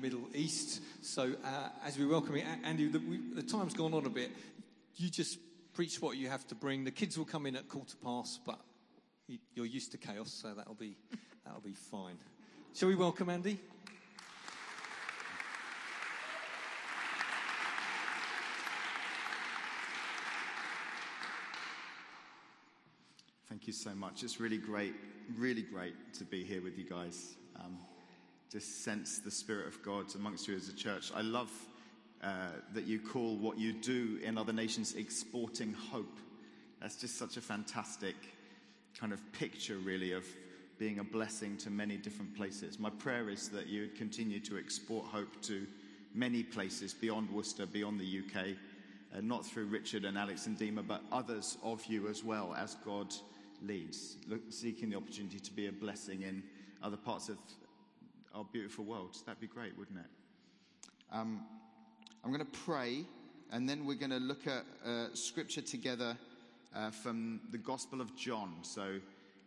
Middle East. So uh, as we welcome you, Andy, the, we, the time's gone on a bit. You just preach what you have to bring. The kids will come in at quarter past, but you're used to chaos, so that'll be, that'll be fine. Shall we welcome Andy? Thank you so much. It's really great, really great to be here with you guys. Um, just sense the Spirit of God amongst you as a church. I love uh, that you call what you do in other nations exporting hope. That's just such a fantastic kind of picture, really, of being a blessing to many different places. My prayer is that you would continue to export hope to many places beyond Worcester, beyond the UK, uh, not through Richard and Alex and Dima, but others of you as well as God leads, Look, seeking the opportunity to be a blessing in other parts of our beautiful world. That'd be great, wouldn't it? Um, I'm going to pray, and then we're going to look at uh, scripture together uh, from the Gospel of John. So,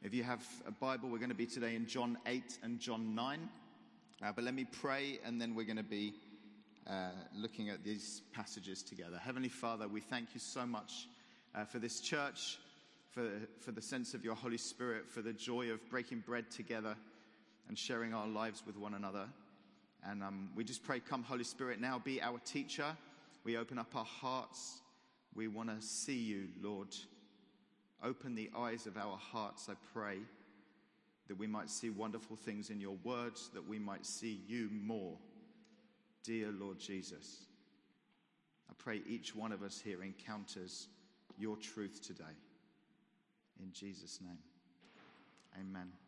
if you have a Bible, we're going to be today in John 8 and John 9. Uh, but let me pray, and then we're going to be uh, looking at these passages together. Heavenly Father, we thank you so much uh, for this church, for, for the sense of your Holy Spirit, for the joy of breaking bread together and sharing our lives with one another. And um, we just pray, come, Holy Spirit, now be our teacher. We open up our hearts. We want to see you, Lord. Open the eyes of our hearts, I pray, that we might see wonderful things in your words, that we might see you more. Dear Lord Jesus, I pray each one of us here encounters your truth today. In Jesus' name, amen.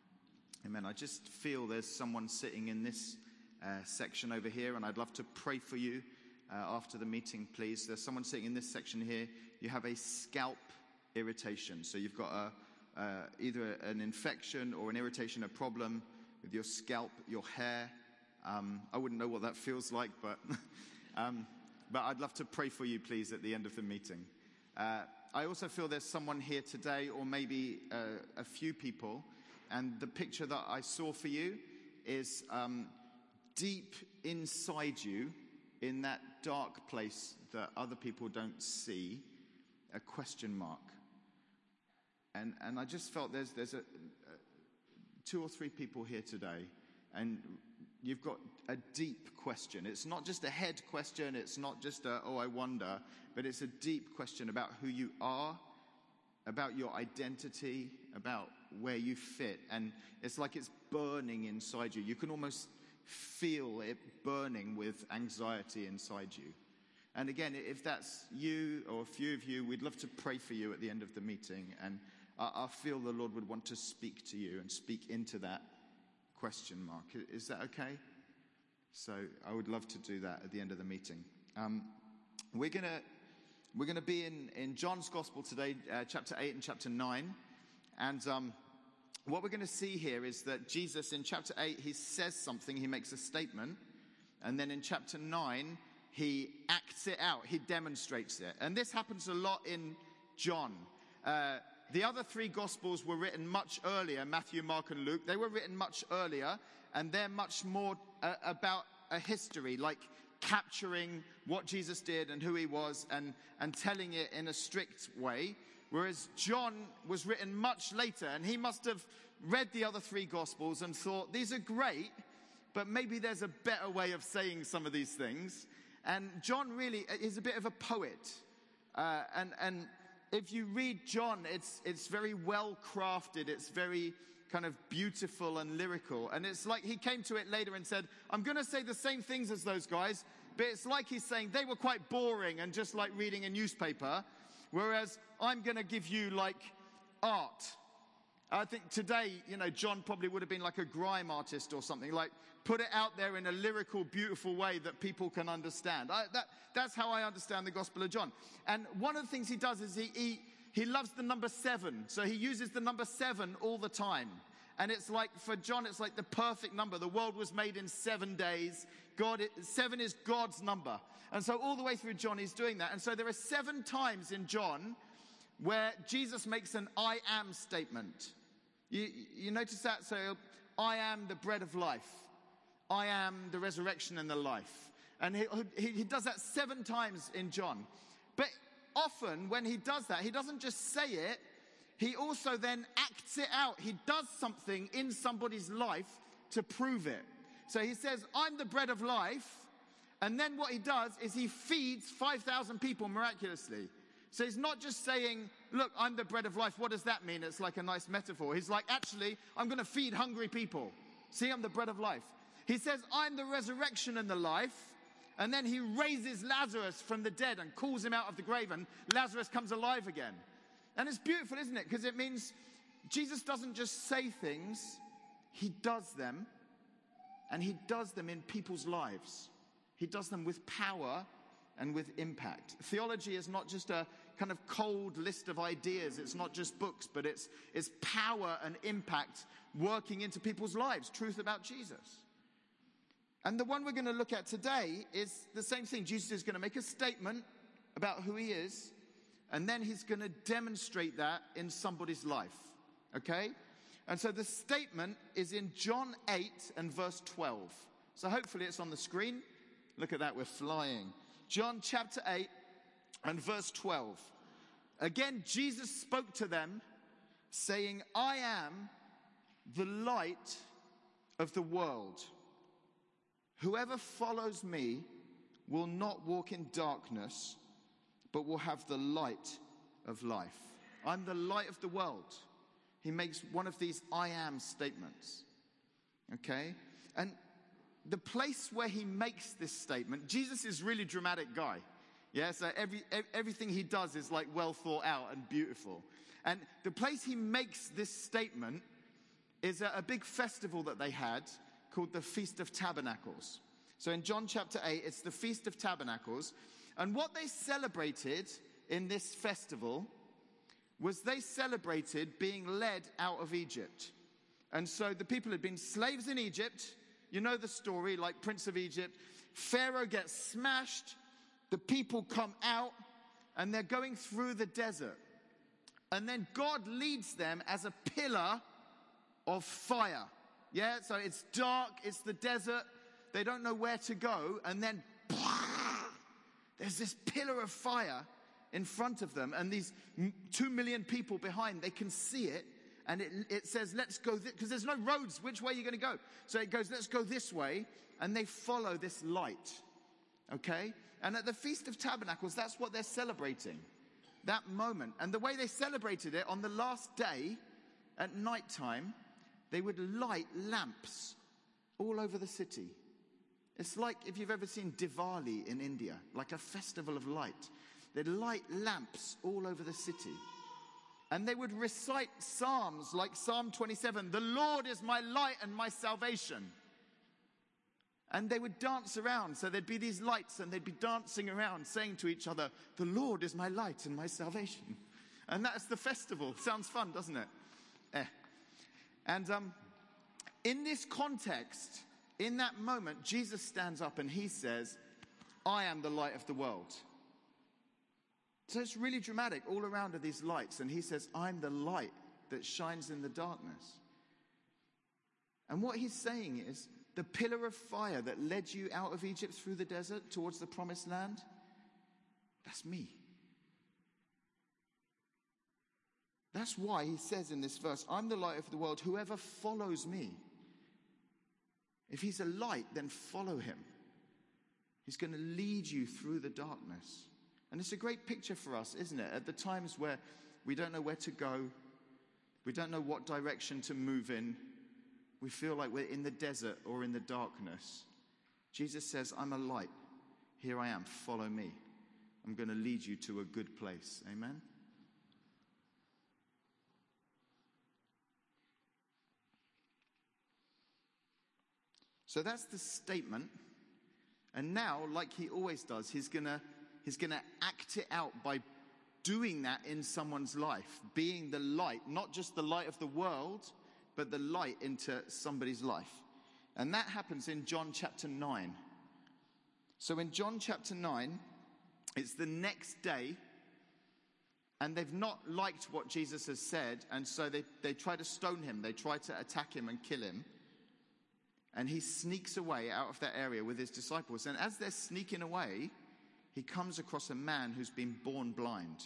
Amen. I just feel there's someone sitting in this uh, section over here, and I'd love to pray for you uh, after the meeting, please. There's someone sitting in this section here. You have a scalp irritation. So you've got a, uh, either an infection or an irritation, a problem with your scalp, your hair. Um, I wouldn't know what that feels like, but, um, but I'd love to pray for you, please, at the end of the meeting. Uh, I also feel there's someone here today, or maybe uh, a few people and the picture that I saw for you is um, deep inside you, in that dark place that other people don't see, a question mark. And, and I just felt there's, there's a, a, two or three people here today, and you've got a deep question. It's not just a head question, it's not just a, oh, I wonder, but it's a deep question about who you are, about your identity, about where you fit. And it's like it's burning inside you. You can almost feel it burning with anxiety inside you. And again, if that's you or a few of you, we'd love to pray for you at the end of the meeting. And I, feel the Lord would want to speak to you and speak into that question mark. Is that okay? So I would love to do that at the end of the meeting. Um, we're going to we're going to be in, in John's Gospel today, uh, chapter 8 and chapter 9. And um, what we're going to see here is that Jesus, in chapter 8, he says something, he makes a statement. And then in chapter 9, he acts it out, he demonstrates it. And this happens a lot in John. Uh, the other three Gospels were written much earlier Matthew, Mark, and Luke. They were written much earlier, and they're much more uh, about a history, like capturing what Jesus did and who he was and, and telling it in a strict way. Whereas John was written much later, and he must have read the other three Gospels and thought, these are great, but maybe there's a better way of saying some of these things. And John really is a bit of a poet. Uh, and, and if you read John, it's, it's very well crafted, it's very kind of beautiful and lyrical. And it's like he came to it later and said, I'm going to say the same things as those guys, but it's like he's saying they were quite boring and just like reading a newspaper. Whereas I'm going to give you like art. I think today, you know, John probably would have been like a grime artist or something, like put it out there in a lyrical, beautiful way that people can understand. I, that, that's how I understand the Gospel of John. And one of the things he does is he, he, he loves the number seven. So he uses the number seven all the time. And it's like, for John, it's like the perfect number. The world was made in seven days. God, seven is God's number. And so all the way through John, he's doing that. And so there are seven times in John where Jesus makes an I am statement. You, you notice that? So, I am the bread of life. I am the resurrection and the life. And he, he, he does that seven times in John. But often when he does that, he doesn't just say it, he also then acts it out. He does something in somebody's life to prove it. So he says, I'm the bread of life. And then what he does is he feeds 5,000 people miraculously. So he's not just saying, Look, I'm the bread of life. What does that mean? It's like a nice metaphor. He's like, Actually, I'm going to feed hungry people. See, I'm the bread of life. He says, I'm the resurrection and the life. And then he raises Lazarus from the dead and calls him out of the grave, and Lazarus comes alive again. And it's beautiful, isn't it? Because it means Jesus doesn't just say things, he does them, and he does them in people's lives. He does them with power and with impact. Theology is not just a kind of cold list of ideas, it's not just books, but it's, it's power and impact working into people's lives, truth about Jesus. And the one we're going to look at today is the same thing. Jesus is going to make a statement about who he is, and then he's going to demonstrate that in somebody's life. Okay? And so the statement is in John 8 and verse 12. So hopefully it's on the screen. Look at that, we're flying. John chapter 8 and verse 12. Again, Jesus spoke to them, saying, I am the light of the world. Whoever follows me will not walk in darkness, but will have the light of life. I'm the light of the world. He makes one of these I am statements. Okay? And the place where he makes this statement, Jesus is really dramatic guy. Yeah, so every, everything he does is like well thought out and beautiful. And the place he makes this statement is a, a big festival that they had called the Feast of Tabernacles. So in John chapter 8, it's the Feast of Tabernacles. And what they celebrated in this festival was they celebrated being led out of Egypt. And so the people had been slaves in Egypt. You know the story, like Prince of Egypt. Pharaoh gets smashed. The people come out and they're going through the desert. And then God leads them as a pillar of fire. Yeah, so it's dark, it's the desert, they don't know where to go, and then there's this pillar of fire in front of them, and these two million people behind, they can see it, and it, it says, Let's go, because th- there's no roads, which way are you going to go? So it goes, Let's go this way, and they follow this light. Okay? And at the Feast of Tabernacles, that's what they're celebrating. That moment. And the way they celebrated it on the last day at night time, they would light lamps all over the city. It's like if you've ever seen Diwali in India, like a festival of light. They'd light lamps all over the city. And they would recite psalms like Psalm 27 The Lord is my light and my salvation. And they would dance around. So there'd be these lights and they'd be dancing around saying to each other, The Lord is my light and my salvation. And that's the festival. Sounds fun, doesn't it? Eh. And um, in this context, in that moment, Jesus stands up and he says, I am the light of the world. So it's really dramatic. All around are these lights, and he says, I'm the light that shines in the darkness. And what he's saying is, the pillar of fire that led you out of Egypt through the desert towards the promised land, that's me. That's why he says in this verse, I'm the light of the world. Whoever follows me, if he's a light, then follow him. He's going to lead you through the darkness. And it's a great picture for us, isn't it? At the times where we don't know where to go, we don't know what direction to move in, we feel like we're in the desert or in the darkness. Jesus says, I'm a light. Here I am. Follow me. I'm going to lead you to a good place. Amen? So that's the statement. And now, like he always does, he's going to he's going to act it out by doing that in someone's life, being the light, not just the light of the world, but the light into somebody's life. And that happens in John chapter 9. So in John chapter 9, it's the next day, and they've not liked what Jesus has said, and so they, they try to stone him, they try to attack him and kill him. And he sneaks away out of that area with his disciples. And as they're sneaking away, he comes across a man who's been born blind.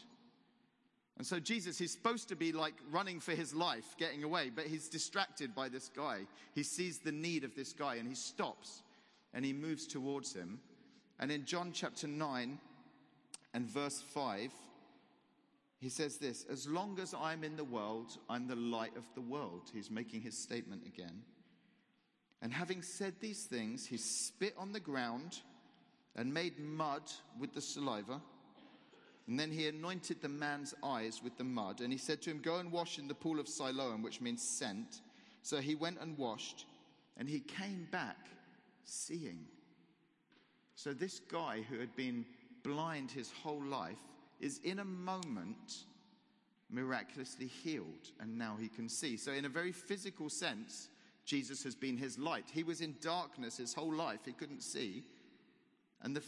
And so Jesus, he's supposed to be like running for his life, getting away, but he's distracted by this guy. He sees the need of this guy and he stops and he moves towards him. And in John chapter 9 and verse 5, he says this As long as I'm in the world, I'm the light of the world. He's making his statement again. And having said these things, he spit on the ground and made mud with the saliva. And then he anointed the man's eyes with the mud. And he said to him, Go and wash in the pool of Siloam, which means sent. So he went and washed, and he came back seeing. So this guy who had been blind his whole life is in a moment miraculously healed, and now he can see. So, in a very physical sense, Jesus has been his light. He was in darkness his whole life, he couldn't see. And the,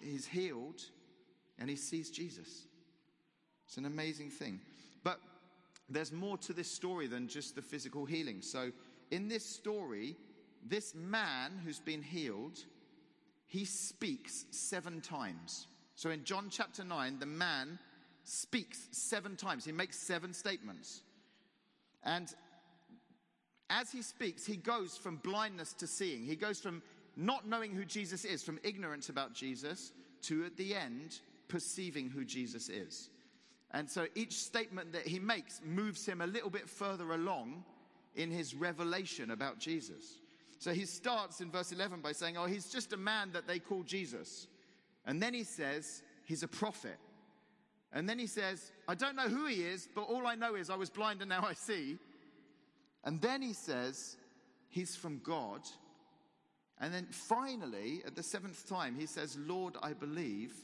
he's healed and he sees Jesus. It's an amazing thing. But there's more to this story than just the physical healing. So, in this story, this man who's been healed, he speaks seven times. So, in John chapter 9, the man speaks seven times. He makes seven statements. And as he speaks, he goes from blindness to seeing. He goes from not knowing who Jesus is, from ignorance about Jesus, to at the end, perceiving who Jesus is. And so each statement that he makes moves him a little bit further along in his revelation about Jesus. So he starts in verse 11 by saying, Oh, he's just a man that they call Jesus. And then he says, He's a prophet. And then he says, I don't know who he is, but all I know is I was blind and now I see. And then he says, He's from God. And then finally, at the seventh time, he says, Lord, I believe.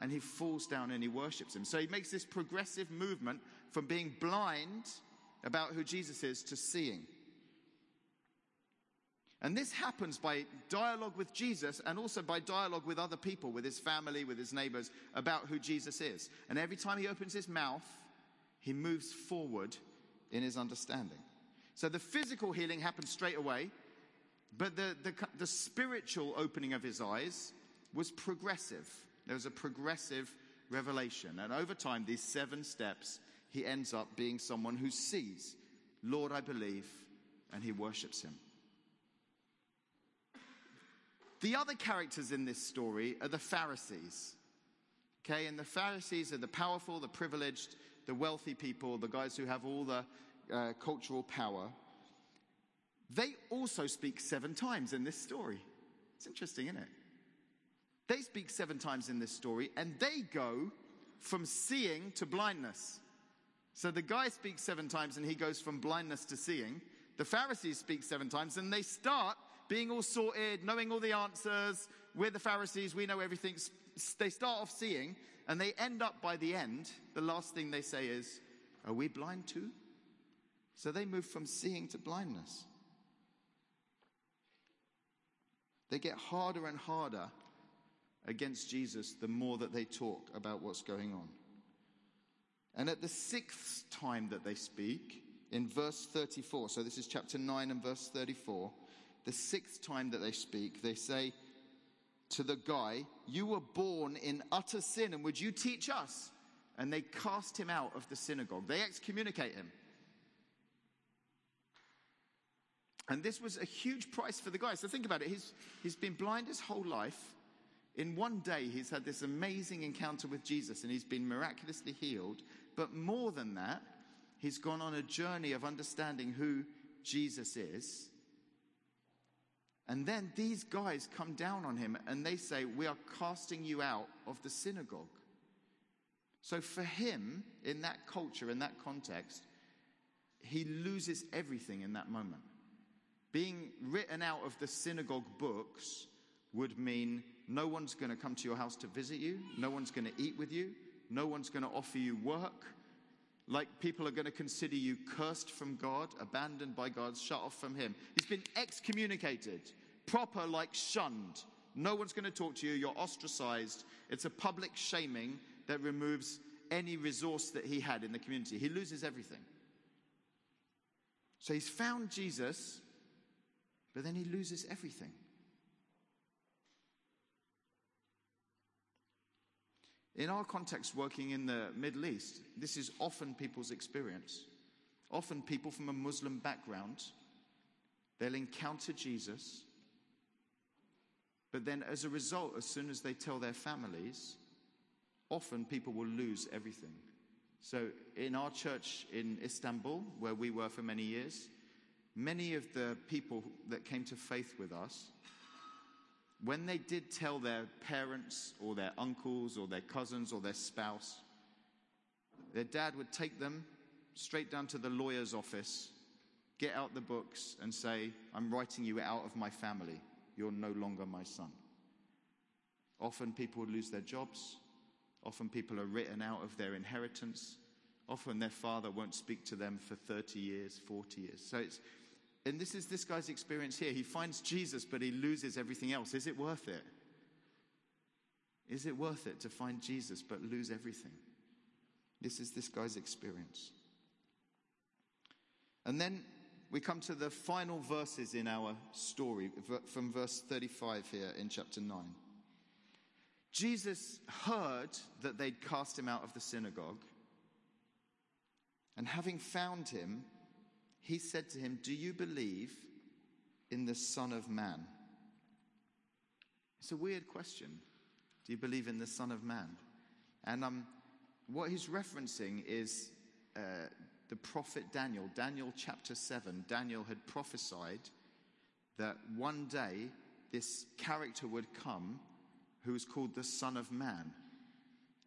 And he falls down and he worships him. So he makes this progressive movement from being blind about who Jesus is to seeing. And this happens by dialogue with Jesus and also by dialogue with other people, with his family, with his neighbors, about who Jesus is. And every time he opens his mouth, he moves forward in his understanding. So the physical healing happened straight away, but the, the, the spiritual opening of his eyes was progressive. There was a progressive revelation. And over time, these seven steps, he ends up being someone who sees, Lord, I believe, and he worships him. The other characters in this story are the Pharisees. Okay, and the Pharisees are the powerful, the privileged, the wealthy people, the guys who have all the uh, cultural power. They also speak seven times in this story. It's interesting, isn't it? They speak seven times in this story, and they go from seeing to blindness. So the guy speaks seven times, and he goes from blindness to seeing. The Pharisees speak seven times, and they start being all sorted, knowing all the answers. We're the Pharisees, we know everything. They start off seeing, and they end up by the end, the last thing they say is, Are we blind too? So they move from seeing to blindness. They get harder and harder against Jesus the more that they talk about what's going on. And at the sixth time that they speak, in verse 34, so this is chapter 9 and verse 34, the sixth time that they speak, they say to the guy, You were born in utter sin, and would you teach us? And they cast him out of the synagogue. They excommunicate him. And this was a huge price for the guy. So think about it. He's, he's been blind his whole life. In one day, he's had this amazing encounter with Jesus and he's been miraculously healed. But more than that, he's gone on a journey of understanding who Jesus is and then these guys come down on him and they say, We are casting you out of the synagogue. So for him, in that culture, in that context, he loses everything in that moment. Being written out of the synagogue books would mean no one's going to come to your house to visit you, no one's going to eat with you, no one's going to offer you work. Like people are going to consider you cursed from God, abandoned by God, shut off from Him. He's been excommunicated, proper, like shunned. No one's going to talk to you. You're ostracized. It's a public shaming that removes any resource that he had in the community. He loses everything. So he's found Jesus, but then he loses everything. In our context, working in the Middle East, this is often people's experience. Often, people from a Muslim background, they'll encounter Jesus, but then as a result, as soon as they tell their families, often people will lose everything. So, in our church in Istanbul, where we were for many years, many of the people that came to faith with us when they did tell their parents or their uncles or their cousins or their spouse, their dad would take them straight down to the lawyer's office, get out the books, and say, I'm writing you out of my family. You're no longer my son. Often people lose their jobs. Often people are written out of their inheritance. Often their father won't speak to them for 30 years, 40 years. So it's, and this is this guy's experience here. He finds Jesus, but he loses everything else. Is it worth it? Is it worth it to find Jesus but lose everything? This is this guy's experience. And then we come to the final verses in our story from verse 35 here in chapter 9. Jesus heard that they'd cast him out of the synagogue. And having found him, he said to him, Do you believe in the Son of Man? It's a weird question. Do you believe in the Son of Man? And um, what he's referencing is uh, the prophet Daniel, Daniel chapter 7. Daniel had prophesied that one day this character would come who was called the Son of Man.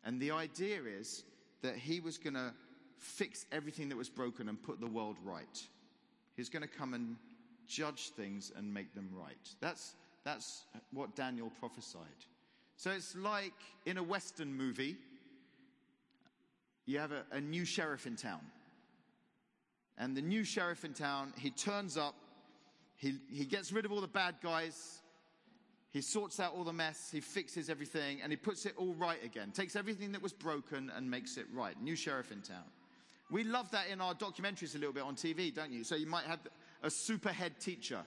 And the idea is that he was going to fix everything that was broken and put the world right. He's going to come and judge things and make them right. That's, that's what Daniel prophesied. So it's like in a Western movie, you have a, a new sheriff in town. And the new sheriff in town, he turns up, he, he gets rid of all the bad guys, he sorts out all the mess, he fixes everything, and he puts it all right again. Takes everything that was broken and makes it right. New sheriff in town. We love that in our documentaries a little bit on TV, don't you? So you might have a superhead teacher.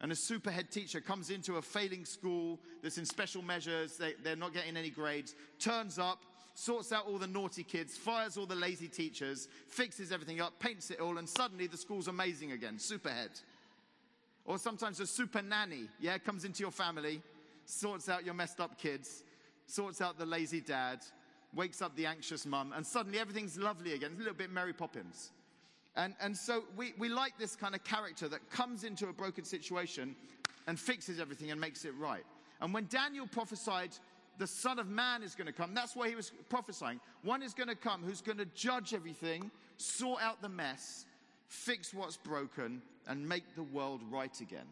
And a superhead teacher comes into a failing school that's in special measures, they, they're not getting any grades, turns up, sorts out all the naughty kids, fires all the lazy teachers, fixes everything up, paints it all, and suddenly the school's amazing again. Superhead. Or sometimes a super nanny, yeah, comes into your family, sorts out your messed up kids, sorts out the lazy dad, wakes up the anxious mum, and suddenly everything's lovely again. It's a little bit Mary Poppins. And, and so we, we like this kind of character that comes into a broken situation and fixes everything and makes it right. And when Daniel prophesied the Son of Man is going to come, that's why he was prophesying. One is going to come who's going to judge everything, sort out the mess, fix what's broken, and make the world right again.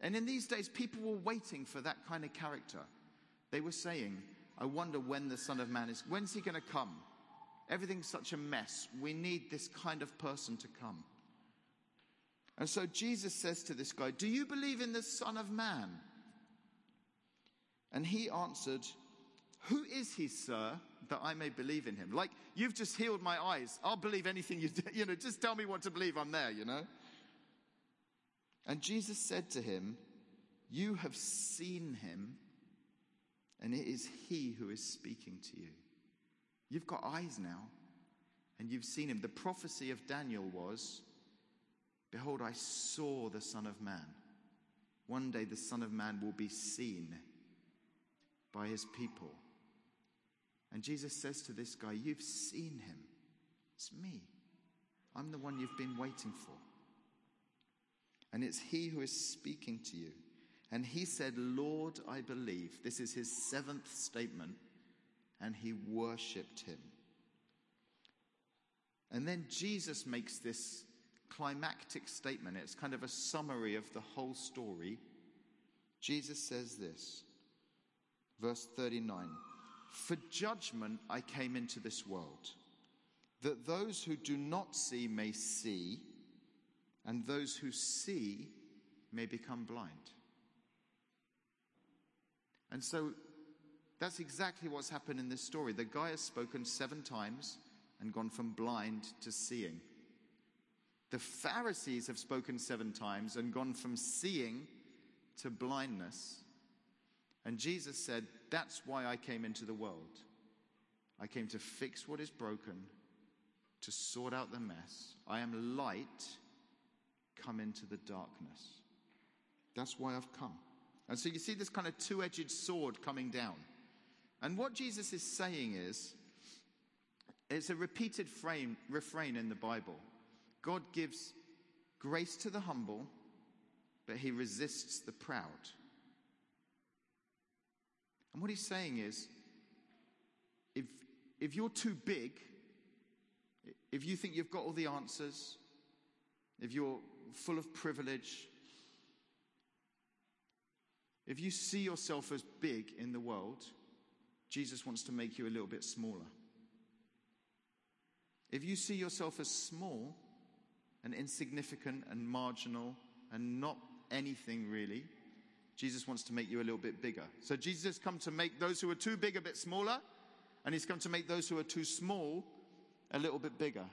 And in these days, people were waiting for that kind of character. They were saying, I wonder when the Son of Man is, when's he going to come? Everything's such a mess. We need this kind of person to come. And so Jesus says to this guy, Do you believe in the Son of Man? And he answered, Who is he, sir, that I may believe in him? Like, you've just healed my eyes. I'll believe anything you do. You know, just tell me what to believe. I'm there, you know? And Jesus said to him, You have seen him, and it is He who is speaking to you. You've got eyes now, and you've seen Him. The prophecy of Daniel was Behold, I saw the Son of Man. One day the Son of Man will be seen by His people. And Jesus says to this guy, You've seen Him. It's me. I'm the one you've been waiting for. And it's He who is speaking to you. And he said, Lord, I believe. This is his seventh statement. And he worshiped him. And then Jesus makes this climactic statement. It's kind of a summary of the whole story. Jesus says this, verse 39 For judgment I came into this world, that those who do not see may see, and those who see may become blind. And so that's exactly what's happened in this story. The guy has spoken seven times and gone from blind to seeing. The Pharisees have spoken seven times and gone from seeing to blindness. And Jesus said, That's why I came into the world. I came to fix what is broken, to sort out the mess. I am light, come into the darkness. That's why I've come. And so you see this kind of two edged sword coming down. And what Jesus is saying is, it's a repeated frame, refrain in the Bible. God gives grace to the humble, but he resists the proud. And what he's saying is if, if you're too big, if you think you've got all the answers, if you're full of privilege, if you see yourself as big in the world, Jesus wants to make you a little bit smaller. If you see yourself as small and insignificant and marginal and not anything really, Jesus wants to make you a little bit bigger. So Jesus has come to make those who are too big a bit smaller, and he's come to make those who are too small a little bit bigger.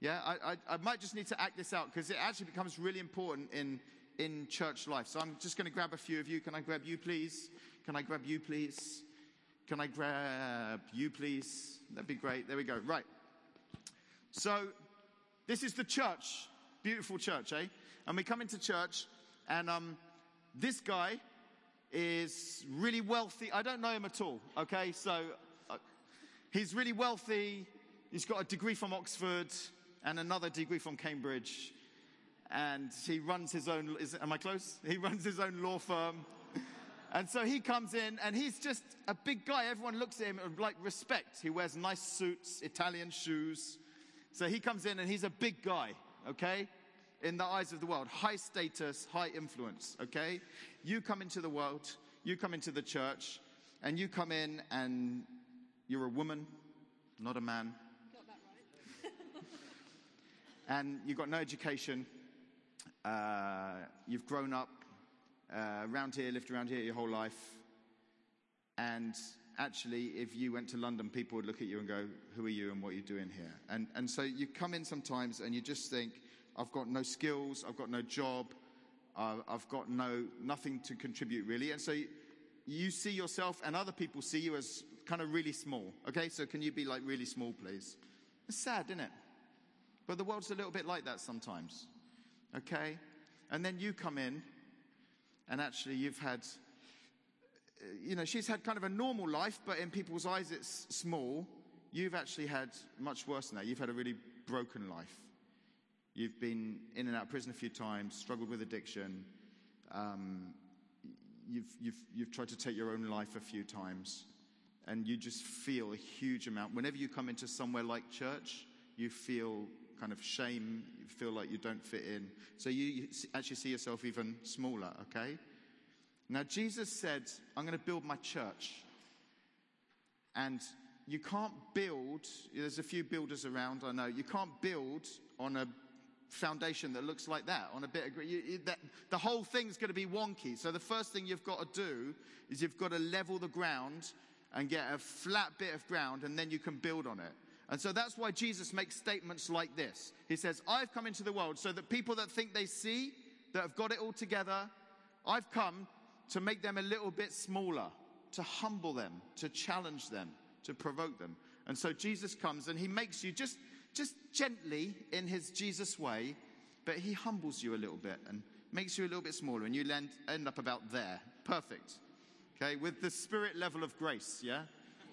Yeah, I, I, I might just need to act this out because it actually becomes really important in, in church life. So I'm just going to grab a few of you. Can I grab you, please? Can I grab you, please? Can I grab you, please? That'd be great. There we go. Right. So, this is the church. Beautiful church, eh? And we come into church, and um, this guy is really wealthy. I don't know him at all, okay? So, uh, he's really wealthy. He's got a degree from Oxford and another degree from Cambridge. And he runs his own, is, am I close? He runs his own law firm. And so he comes in and he's just a big guy. Everyone looks at him with like respect. He wears nice suits, Italian shoes. So he comes in and he's a big guy, okay? In the eyes of the world, high status, high influence, okay? You come into the world, you come into the church, and you come in and you're a woman, not a man. Got that right. and you've got no education. Uh, you've grown up uh, around here, lived around here your whole life. And actually, if you went to London, people would look at you and go, Who are you and what are you doing here? And, and so you come in sometimes and you just think, I've got no skills, I've got no job, uh, I've got no, nothing to contribute really. And so you, you see yourself and other people see you as kind of really small. Okay, so can you be like really small, please? It's sad, isn't it? But the world's a little bit like that sometimes. Okay? And then you come in, and actually you've had, you know, she's had kind of a normal life, but in people's eyes it's small. You've actually had much worse than that. You've had a really broken life. You've been in and out of prison a few times, struggled with addiction. Um, you've, you've, you've tried to take your own life a few times. And you just feel a huge amount. Whenever you come into somewhere like church, you feel kind of shame, you feel like you don't fit in. So you, actually see yourself even smaller, okay? Now, Jesus said, I'm going to build my church. And you can't build, there's a few builders around, I know, you can't build on a foundation that looks like that, on a bit of, the whole thing's going to be wonky. So the first thing you've got to do is you've got to level the ground and get a flat bit of ground, and then you can build on it. And so that's why Jesus makes statements like this. He says, I've come into the world so that people that think they see, that have got it all together, I've come to make them a little bit smaller, to humble them, to challenge them, to provoke them. And so Jesus comes and he makes you just, just gently in his Jesus way, but he humbles you a little bit and makes you a little bit smaller, and you end, end up about there. Perfect. Okay, with the spirit level of grace, yeah?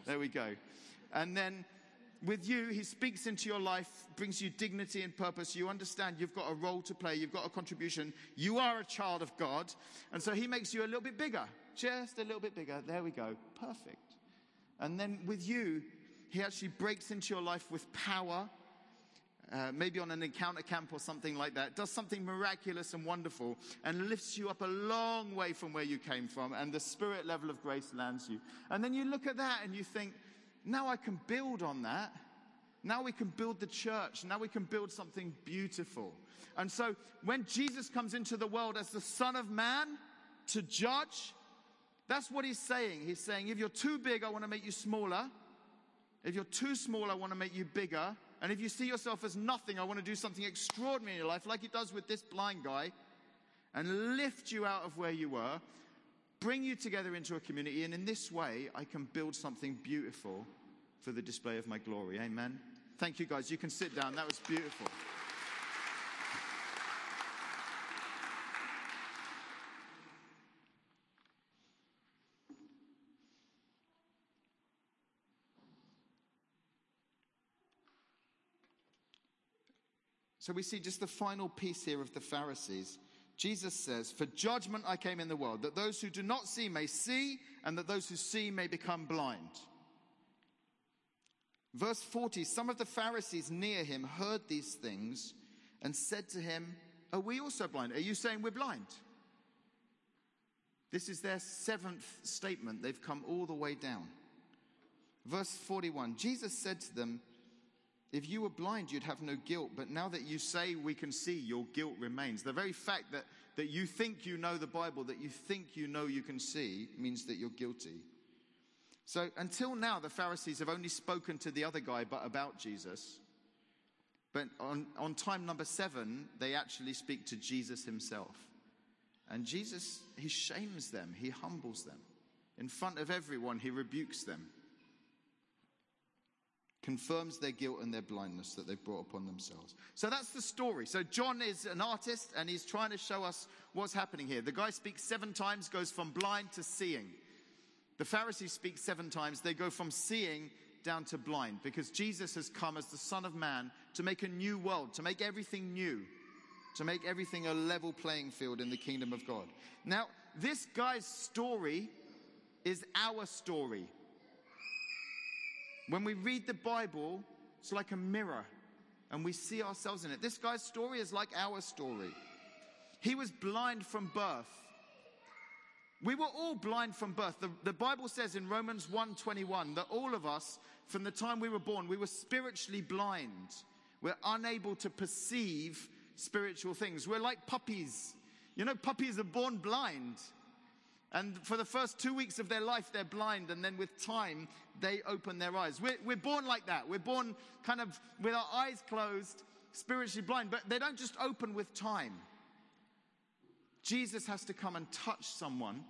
There we go. And then with you, he speaks into your life, brings you dignity and purpose. You understand you've got a role to play, you've got a contribution. You are a child of God. And so he makes you a little bit bigger, just a little bit bigger. There we go. Perfect. And then with you, he actually breaks into your life with power, uh, maybe on an encounter camp or something like that, does something miraculous and wonderful, and lifts you up a long way from where you came from, and the spirit level of grace lands you. And then you look at that and you think, now I can build on that. Now we can build the church. Now we can build something beautiful. And so when Jesus comes into the world as the Son of Man to judge, that's what he's saying. He's saying, if you're too big, I want to make you smaller. If you're too small, I want to make you bigger. And if you see yourself as nothing, I want to do something extraordinary in your life, like he does with this blind guy, and lift you out of where you were, bring you together into a community, and in this way, I can build something beautiful for the display of my glory. Amen. Thank you, guys. You can sit down. That was beautiful. So we see just the final piece here of the Pharisees. Jesus says, For judgment I came in the world, that those who do not see may see, and that those who see may become blind. Verse 40 Some of the Pharisees near him heard these things and said to him, Are we also blind? Are you saying we're blind? This is their seventh statement. They've come all the way down. Verse 41 Jesus said to them, if you were blind, you'd have no guilt, but now that you say we can see, your guilt remains. The very fact that, that you think you know the Bible, that you think you know you can see, means that you're guilty. So until now, the Pharisees have only spoken to the other guy but about Jesus. But on, on time number seven, they actually speak to Jesus himself. And Jesus, he shames them, he humbles them. In front of everyone, he rebukes them confirms their guilt and their blindness that they've brought upon themselves. So that's the story. So John is an artist and he's trying to show us what's happening here. The guy speaks seven times, goes from blind to seeing. The Pharisees speak seven times, they go from seeing down to blind because Jesus has come as the Son of Man to make a new world, to make everything new, to make everything a level playing field in the kingdom of God. Now, this guy's story is our story. When we read the Bible, it's like a mirror and we see ourselves in it. This guy's story is like our story. He was blind from birth. We were all blind from birth. The, the Bible says in Romans 1:21 that all of us, from the time we were born, we were spiritually blind. We're unable to perceive spiritual things. We're like puppies. You know, puppies are born blind. And for the first two weeks of their life, they're blind. And then with time, they open their eyes. We're, we're born like that. We're born kind of with our eyes closed, spiritually blind. But they don't just open with time. Jesus has to come and touch someone,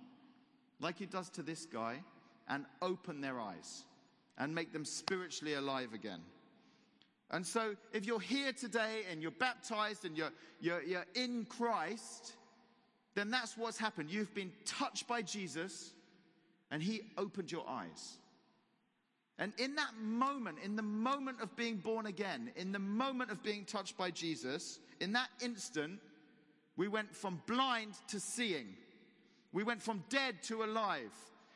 like he does to this guy, and open their eyes and make them spiritually alive again. And so, if you're here today and you're baptized and you're, you're, you're in Christ, then that's what's happened. You've been touched by Jesus and he opened your eyes. And in that moment, in the moment of being born again, in the moment of being touched by Jesus, in that instant, we went from blind to seeing. We went from dead to alive.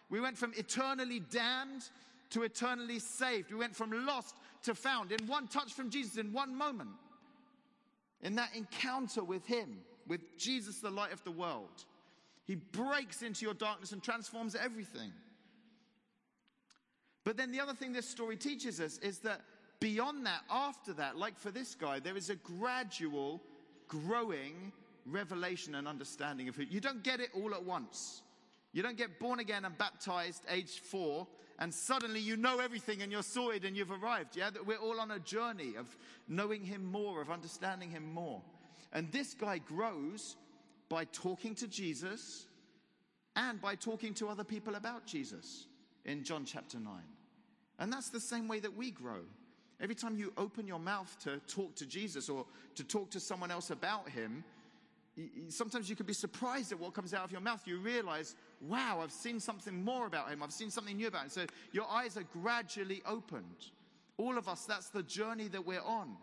We went from eternally damned to eternally saved. We went from lost to found in one touch from Jesus, in one moment. In that encounter with Him with Jesus, the light of the world. He breaks into your darkness and transforms everything. But then the other thing this story teaches us is that beyond that, after that, like for this guy, there is a gradual growing revelation and understanding of who. You don't get it all at once. You don't get born again and baptized age four and suddenly you know everything and you're sorted and you've arrived. Yeah, that we're all on a journey of knowing him more, of understanding him more. And this guy grows by talking to Jesus and by talking to other people about Jesus in John chapter 9. And that's the same way that we grow. Every time you open your mouth to talk to Jesus or to talk to someone else about him, sometimes you can be surprised at what comes out of your mouth. You realize, wow, I've seen something more about him. I've seen something new about him. So your eyes are gradually opened. All of us, that's the journey that we're on.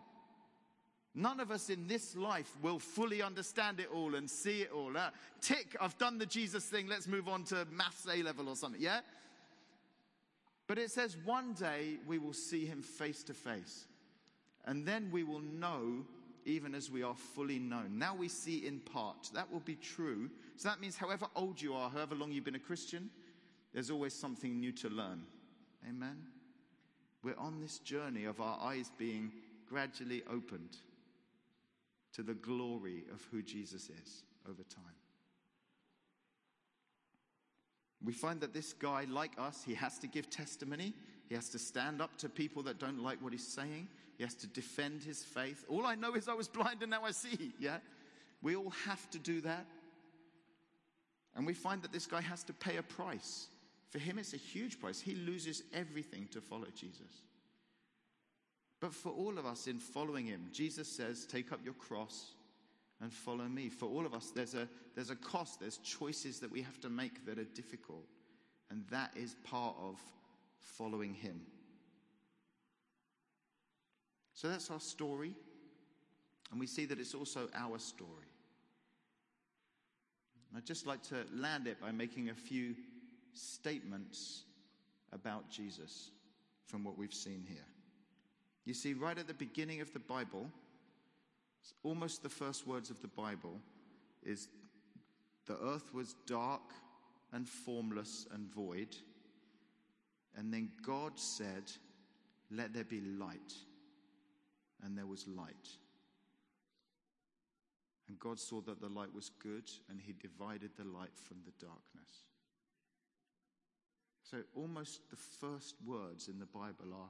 None of us in this life will fully understand it all and see it all. Uh, tick, I've done the Jesus thing. Let's move on to maths A level or something. Yeah? But it says one day we will see him face to face. And then we will know even as we are fully known. Now we see in part. That will be true. So that means however old you are, however long you've been a Christian, there's always something new to learn. Amen? We're on this journey of our eyes being gradually opened to the glory of who Jesus is over time. We find that this guy, like us, he has to give testimony. He has to stand up to people that don't like what he's saying. He has to defend his faith. All I know is I was blind and now I see. Yeah? We all have to do that. And we find that this guy has to pay a price. For him, it's a huge price. He loses everything to follow Jesus. But for all of us in following him, Jesus says, Take up your cross and follow me. For all of us, there's a, there's a cost, there's choices that we have to make that are difficult. And that is part of following him. So that's our story. And we see that it's also our story. I'd just like to land it by making a few statements about Jesus from what we've seen here. You see, right at the beginning of the Bible, almost the first words of the Bible is the earth was dark and formless and void. And then God said, Let there be light. And there was light. And God saw that the light was good, and He divided the light from the darkness. So, almost the first words in the Bible are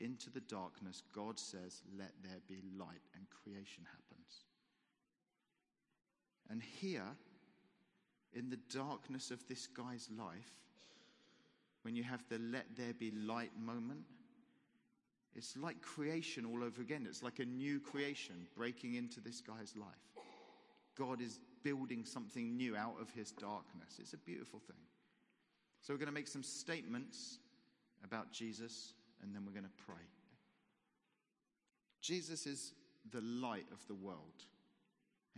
into the darkness, God says, Let there be light, and creation happens. And here, in the darkness of this guy's life, when you have the let there be light moment, it's like creation all over again. It's like a new creation breaking into this guy's life. God is building something new out of his darkness. It's a beautiful thing. So, we're going to make some statements about Jesus and then we're going to pray. Jesus is the light of the world.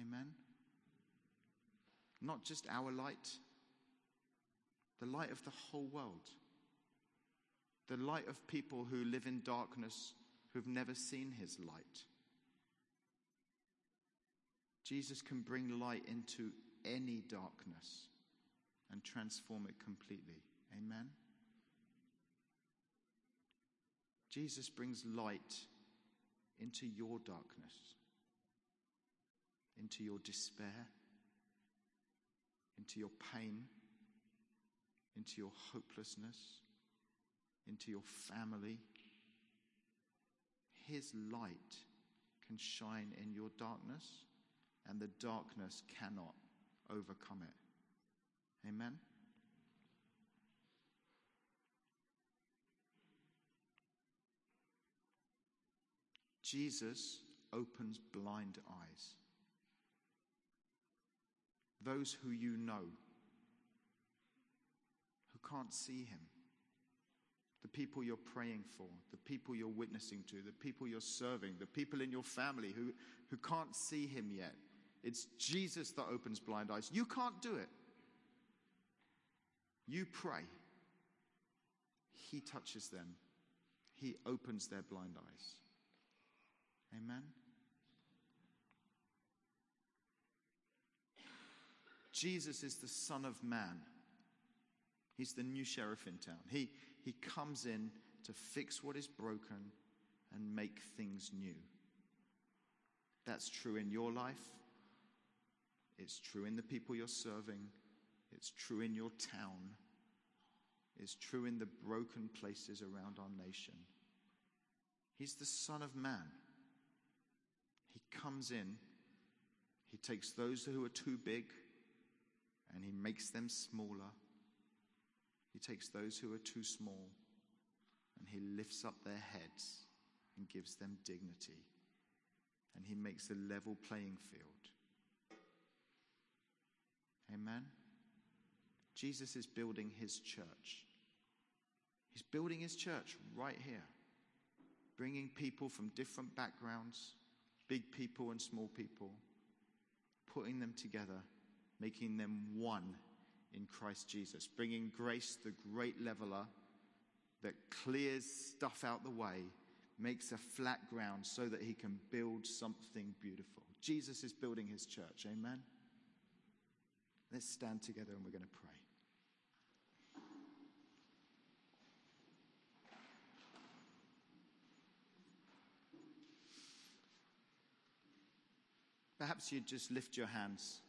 Amen? Not just our light, the light of the whole world. The light of people who live in darkness who've never seen his light. Jesus can bring light into any darkness and transform it completely. Amen? Jesus brings light into your darkness, into your despair, into your pain, into your hopelessness, into your family. His light can shine in your darkness, and the darkness cannot overcome it. Amen? Jesus opens blind eyes. Those who you know, who can't see him, the people you're praying for, the people you're witnessing to, the people you're serving, the people in your family who, who can't see him yet. It's Jesus that opens blind eyes. You can't do it. You pray. He touches them, He opens their blind eyes. Amen? Jesus is the Son of Man. He's the new sheriff in town. He, he comes in to fix what is broken and make things new. That's true in your life. It's true in the people you're serving. It's true in your town. It's true in the broken places around our nation. He's the Son of Man. Comes in, he takes those who are too big and he makes them smaller. He takes those who are too small and he lifts up their heads and gives them dignity. And he makes a level playing field. Amen? Jesus is building his church. He's building his church right here, bringing people from different backgrounds, big people and small people, putting them together, making them one in Christ Jesus, bringing grace, the great leveler that clears stuff out the way, makes a flat ground so that he can build something beautiful. Jesus is building his church. Amen. Let's stand together and we're going to pray. Perhaps you'd just lift your hands